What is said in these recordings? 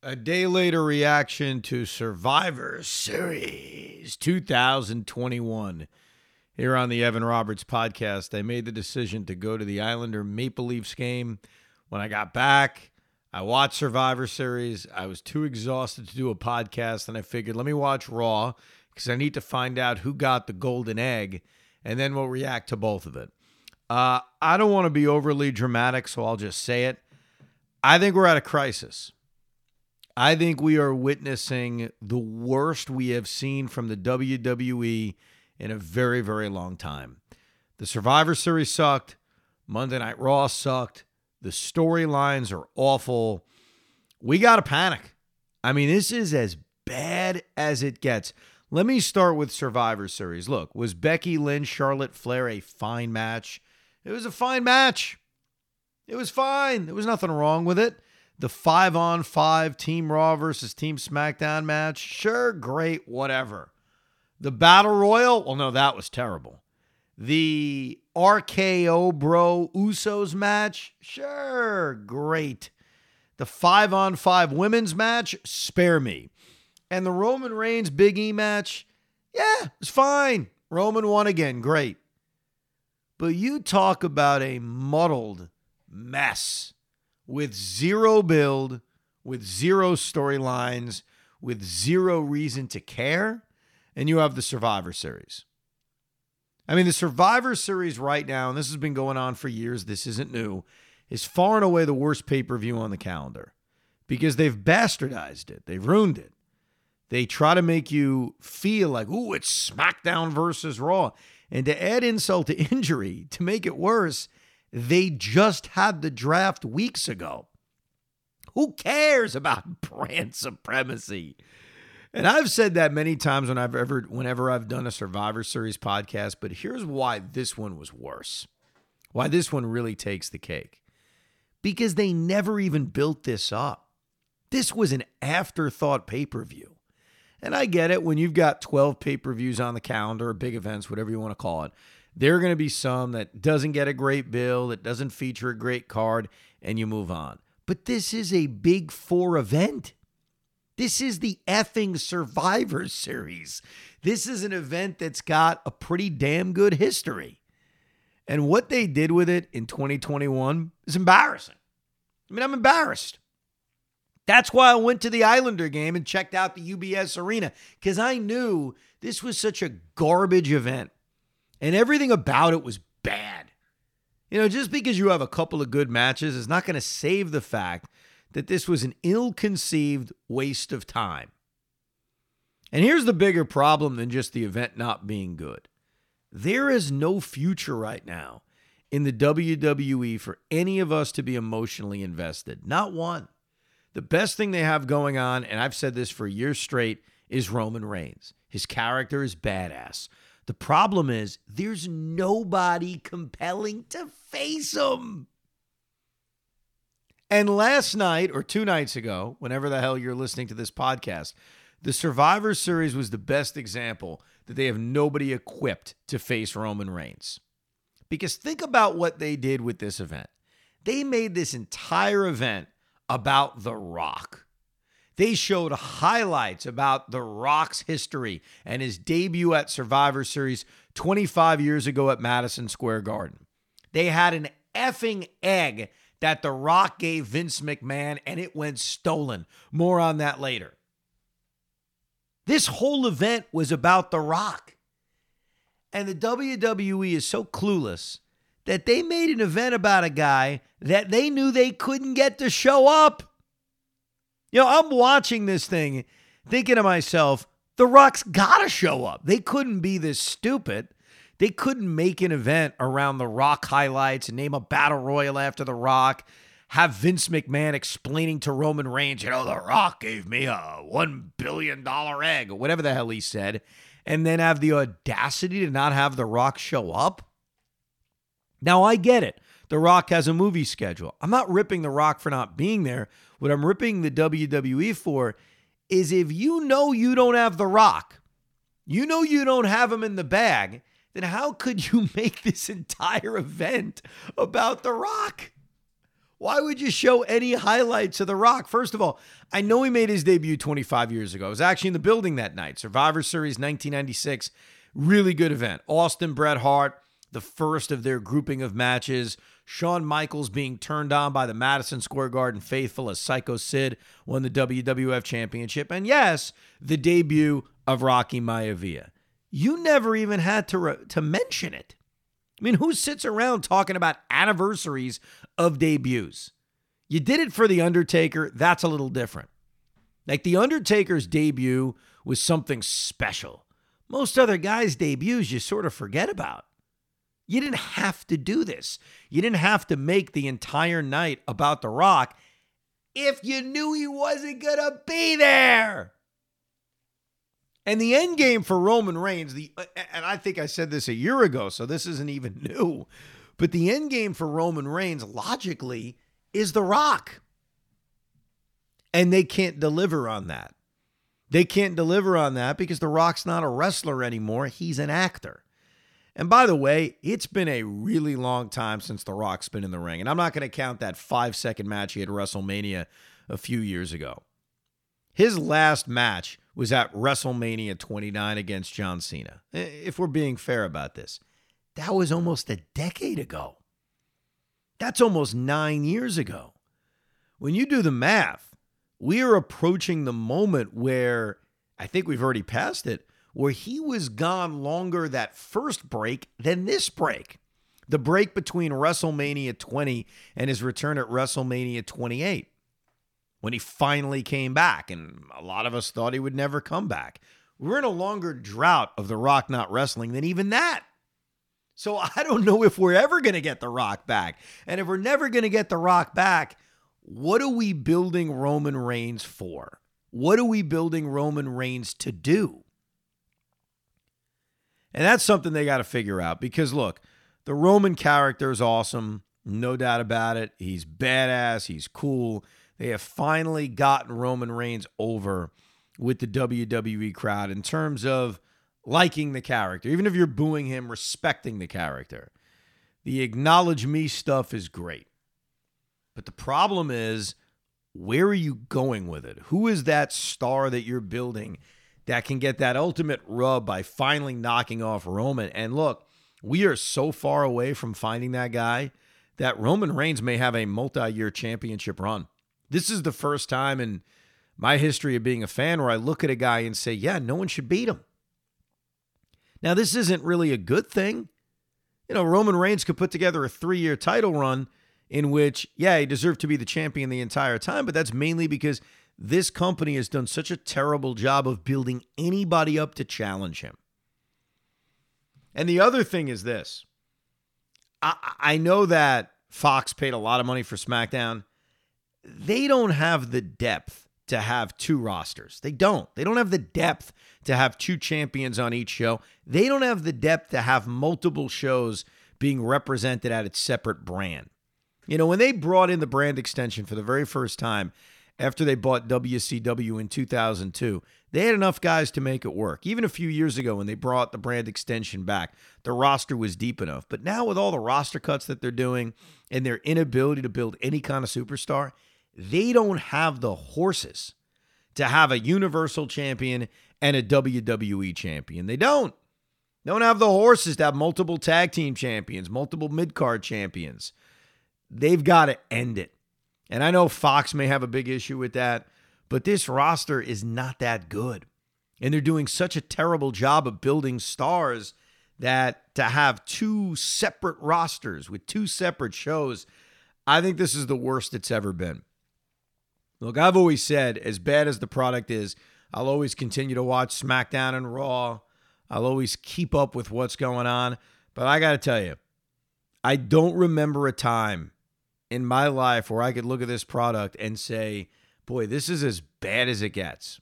A day later reaction to Survivor Series 2021. Here on the Evan Roberts podcast, I made the decision to go to the Islander Maple Leafs game. When I got back, I watched Survivor Series. I was too exhausted to do a podcast, and I figured let me watch Raw because I need to find out who got the golden egg, and then we'll react to both of it. Uh, I don't want to be overly dramatic, so I'll just say it. I think we're at a crisis. I think we are witnessing the worst we have seen from the WWE in a very, very long time. The Survivor Series sucked. Monday Night Raw sucked. The storylines are awful. We got to panic. I mean, this is as bad as it gets. Let me start with Survivor Series. Look, was Becky Lynch, Charlotte Flair a fine match? It was a fine match. It was fine. There was nothing wrong with it. The five on five Team Raw versus Team SmackDown match, sure, great, whatever. The Battle Royal, well, no, that was terrible. The RKO Bro Usos match, sure, great. The five on five women's match, spare me. And the Roman Reigns Big E match, yeah, it's fine. Roman won again, great. But you talk about a muddled mess with zero build, with zero storylines, with zero reason to care, and you have the Survivor Series. I mean, the Survivor Series right now, and this has been going on for years, this isn't new, is far and away the worst pay per view on the calendar because they've bastardized it, they've ruined it. They try to make you feel like, ooh, it's SmackDown versus Raw. And to add insult to injury, to make it worse, they just had the draft weeks ago. Who cares about brand supremacy? And I've said that many times when I've ever whenever I've done a Survivor Series podcast, but here's why this one was worse. Why this one really takes the cake. Because they never even built this up. This was an afterthought pay-per-view. And I get it when you've got 12 pay-per-views on the calendar, or big events, whatever you want to call it. There are going to be some that doesn't get a great bill, that doesn't feature a great card, and you move on. But this is a big four event. This is the effing Survivor Series. This is an event that's got a pretty damn good history. And what they did with it in 2021 is embarrassing. I mean, I'm embarrassed. That's why I went to the Islander game and checked out the UBS Arena because I knew this was such a garbage event and everything about it was bad. You know, just because you have a couple of good matches is not going to save the fact that this was an ill conceived waste of time. And here's the bigger problem than just the event not being good there is no future right now in the WWE for any of us to be emotionally invested. Not one. The best thing they have going on, and I've said this for years straight, is Roman Reigns. His character is badass. The problem is there's nobody compelling to face him. And last night or two nights ago, whenever the hell you're listening to this podcast, the Survivor Series was the best example that they have nobody equipped to face Roman Reigns. Because think about what they did with this event. They made this entire event about The Rock. They showed highlights about The Rock's history and his debut at Survivor Series 25 years ago at Madison Square Garden. They had an effing egg that The Rock gave Vince McMahon and it went stolen. More on that later. This whole event was about The Rock. And the WWE is so clueless that they made an event about a guy that they knew they couldn't get to show up. You know, I'm watching this thing thinking to myself, The Rock's got to show up. They couldn't be this stupid. They couldn't make an event around The Rock highlights and name a battle royal after The Rock. Have Vince McMahon explaining to Roman Reigns, you know, The Rock gave me a $1 billion egg, or whatever the hell he said, and then have the audacity to not have The Rock show up? Now, I get it. The Rock has a movie schedule. I'm not ripping The Rock for not being there. What I'm ripping the WWE for is if you know you don't have The Rock, you know you don't have him in the bag, then how could you make this entire event about The Rock? Why would you show any highlights of The Rock? First of all, I know he made his debut 25 years ago. I was actually in the building that night. Survivor Series 1996, really good event. Austin Bret Hart, the first of their grouping of matches. Shawn Michaels being turned on by the Madison Square Garden faithful as Psycho Sid won the WWF Championship. And yes, the debut of Rocky Maivia. You never even had to, re- to mention it. I mean, who sits around talking about anniversaries of debuts? You did it for The Undertaker. That's a little different. Like The Undertaker's debut was something special. Most other guys' debuts you sort of forget about. You didn't have to do this. You didn't have to make the entire night about The Rock if you knew he wasn't going to be there. And the end game for Roman Reigns, the and I think I said this a year ago, so this isn't even new. But the end game for Roman Reigns logically is The Rock. And they can't deliver on that. They can't deliver on that because The Rock's not a wrestler anymore, he's an actor. And by the way, it's been a really long time since The Rock's been in the ring. And I'm not going to count that five second match he had WrestleMania a few years ago. His last match was at WrestleMania 29 against John Cena. If we're being fair about this, that was almost a decade ago. That's almost nine years ago. When you do the math, we are approaching the moment where I think we've already passed it, where he was gone longer that first break than this break. The break between WrestleMania 20 and his return at WrestleMania 28 when he finally came back. And a lot of us thought he would never come back. We're in a longer drought of The Rock not wrestling than even that. So I don't know if we're ever going to get The Rock back. And if we're never going to get The Rock back, what are we building Roman Reigns for? What are we building Roman Reigns to do? And that's something they got to figure out because look, the Roman character is awesome, no doubt about it. He's badass, he's cool. They have finally gotten Roman Reigns over with the WWE crowd in terms of liking the character. Even if you're booing him, respecting the character. The acknowledge me stuff is great. But the problem is, where are you going with it? Who is that star that you're building that can get that ultimate rub by finally knocking off Roman? And look, we are so far away from finding that guy that Roman Reigns may have a multi year championship run. This is the first time in my history of being a fan where I look at a guy and say, yeah, no one should beat him. Now, this isn't really a good thing. You know, Roman Reigns could put together a three year title run in which, yeah, he deserved to be the champion the entire time, but that's mainly because this company has done such a terrible job of building anybody up to challenge him. And the other thing is this I, I know that Fox paid a lot of money for SmackDown they don't have the depth to have two rosters. They don't. They don't have the depth to have two champions on each show. They don't have the depth to have multiple shows being represented at its separate brand. You know, when they brought in the brand extension for the very first time after they bought WCW in 2002, they had enough guys to make it work. Even a few years ago when they brought the brand extension back, the roster was deep enough. But now with all the roster cuts that they're doing and their inability to build any kind of superstar, they don't have the horses to have a Universal Champion and a WWE Champion. They don't. They don't have the horses to have multiple tag team champions, multiple mid card champions. They've got to end it. And I know Fox may have a big issue with that, but this roster is not that good. And they're doing such a terrible job of building stars that to have two separate rosters with two separate shows, I think this is the worst it's ever been. Look, I've always said, as bad as the product is, I'll always continue to watch SmackDown and Raw. I'll always keep up with what's going on. But I got to tell you, I don't remember a time in my life where I could look at this product and say, boy, this is as bad as it gets.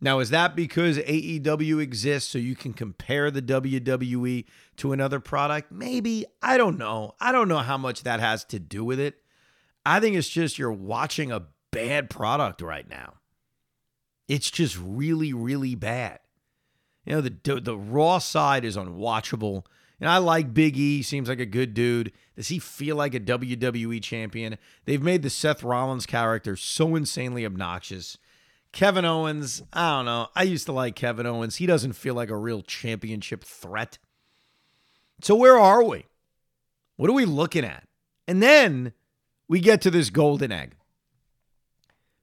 Now, is that because AEW exists so you can compare the WWE to another product? Maybe. I don't know. I don't know how much that has to do with it. I think it's just you're watching a bad product right now. It's just really, really bad. You know, the the raw side is unwatchable. And I like Big E, seems like a good dude. Does he feel like a WWE champion? They've made the Seth Rollins character so insanely obnoxious. Kevin Owens, I don't know. I used to like Kevin Owens. He doesn't feel like a real championship threat. So where are we? What are we looking at? And then we get to this golden egg.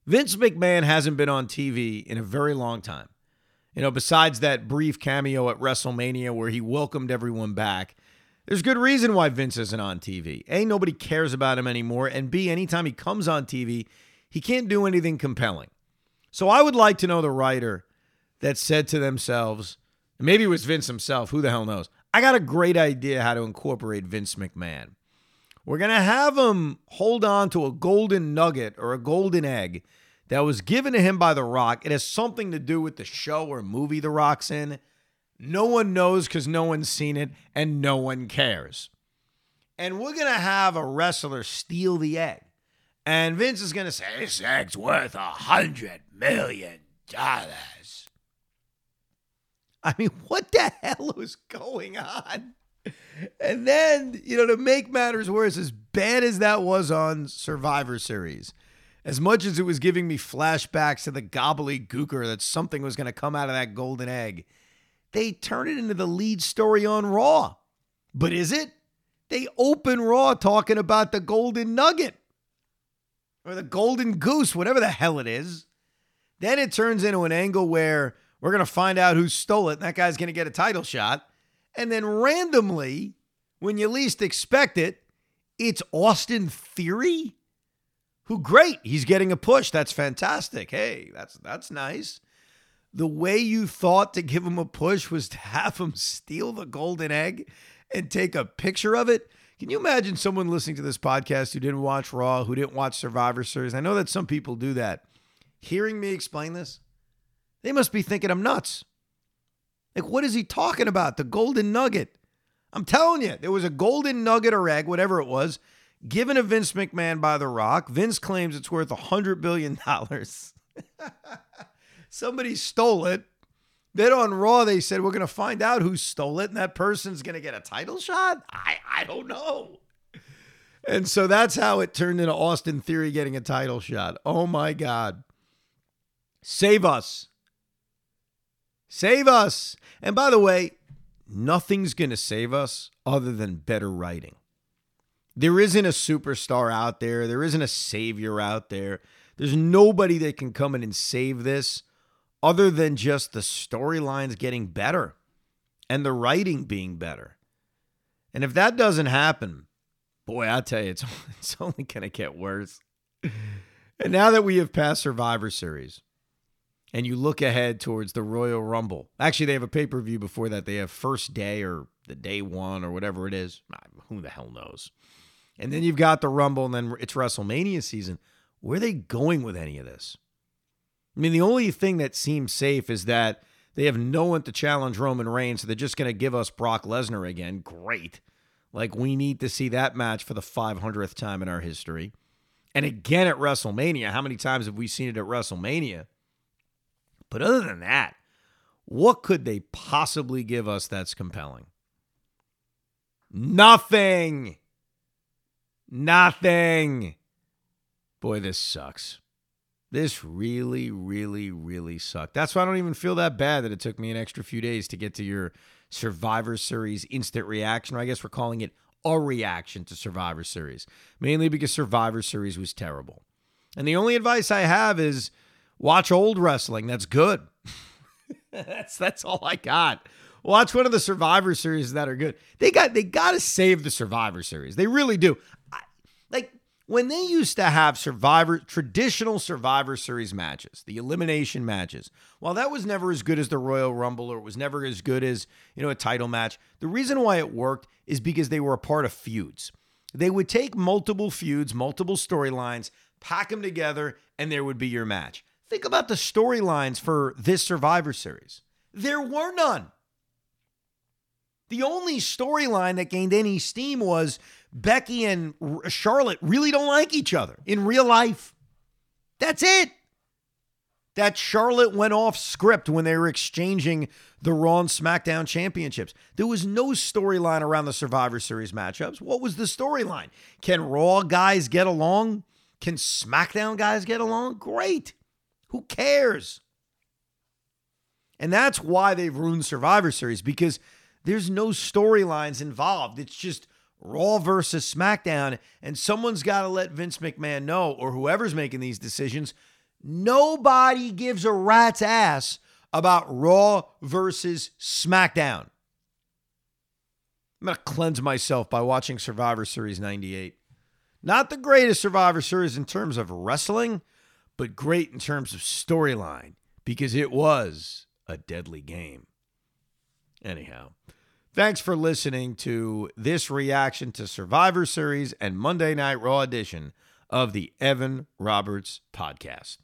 Vince McMahon hasn't been on TV in a very long time. You know, besides that brief cameo at WrestleMania where he welcomed everyone back, there's good reason why Vince isn't on TV. A, nobody cares about him anymore. And B, anytime he comes on TV, he can't do anything compelling. So I would like to know the writer that said to themselves, maybe it was Vince himself, who the hell knows? I got a great idea how to incorporate Vince McMahon. We're going to have him hold on to a golden nugget or a golden egg that was given to him by The Rock. It has something to do with the show or movie The Rock's in. No one knows because no one's seen it and no one cares. And we're going to have a wrestler steal the egg. And Vince is going to say, This egg's worth a hundred million dollars. I mean, what the hell is going on? And then, you know, to make matters worse, as bad as that was on Survivor Series, as much as it was giving me flashbacks to the gobbly gobbledygooker that something was going to come out of that golden egg, they turn it into the lead story on Raw. But is it? They open Raw talking about the golden nugget or the golden goose, whatever the hell it is. Then it turns into an angle where we're going to find out who stole it, and that guy's going to get a title shot. And then randomly, when you least expect it, it's Austin Theory who great, he's getting a push. That's fantastic. Hey, that's that's nice. The way you thought to give him a push was to have him steal the golden egg and take a picture of it. Can you imagine someone listening to this podcast who didn't watch Raw, who didn't watch Survivor Series? I know that some people do that. Hearing me explain this, they must be thinking I'm nuts. Like, what is he talking about? The golden nugget. I'm telling you, there was a golden nugget or egg, whatever it was, given to Vince McMahon by The Rock. Vince claims it's worth $100 billion. Somebody stole it. Then on Raw, they said, we're going to find out who stole it, and that person's going to get a title shot? I, I don't know. And so that's how it turned into Austin Theory getting a title shot. Oh my God. Save us. Save us. And by the way, nothing's going to save us other than better writing. There isn't a superstar out there. There isn't a savior out there. There's nobody that can come in and save this other than just the storylines getting better and the writing being better. And if that doesn't happen, boy, I tell you, it's, it's only going to get worse. And now that we have passed Survivor Series and you look ahead towards the Royal Rumble, actually, they have a pay per view before that. They have first day or the day one or whatever it is. Who the hell knows? And then you've got the Rumble, and then it's WrestleMania season. Where are they going with any of this? I mean, the only thing that seems safe is that they have no one to challenge Roman Reigns, so they're just going to give us Brock Lesnar again. Great. Like, we need to see that match for the 500th time in our history. And again at WrestleMania. How many times have we seen it at WrestleMania? But other than that, what could they possibly give us that's compelling? Nothing. Nothing. Boy, this sucks. This really, really, really sucked. That's why I don't even feel that bad that it took me an extra few days to get to your Survivor Series instant reaction. Or I guess we're calling it a reaction to Survivor Series, mainly because Survivor Series was terrible. And the only advice I have is watch old wrestling. That's good. that's that's all I got. Watch one of the Survivor Series that are good. They got they got to save the Survivor Series. They really do like when they used to have survivor traditional survivor series matches the elimination matches while that was never as good as the royal rumble or it was never as good as you know a title match the reason why it worked is because they were a part of feuds. They would take multiple feuds multiple storylines pack them together and there would be your match. Think about the storylines for this survivor series. There were none the only storyline that gained any steam was Becky and Charlotte really don't like each other in real life. That's it. that Charlotte went off script when they were exchanging the Raw and SmackDown championships. There was no storyline around the Survivor Series matchups. What was the storyline? Can Raw guys get along? Can SmackDown guys get along? Great. Who cares? And that's why they've ruined Survivor Series because there's no storylines involved. It's just Raw versus SmackDown, and someone's got to let Vince McMahon know, or whoever's making these decisions, Nobody gives a rat's ass about Raw versus SmackDown. I'm going to cleanse myself by watching Survivor Series 98. Not the greatest Survivor Series in terms of wrestling, but great in terms of storyline because it was a deadly game. Anyhow, thanks for listening to this reaction to Survivor Series and Monday Night Raw edition of the Evan Roberts podcast.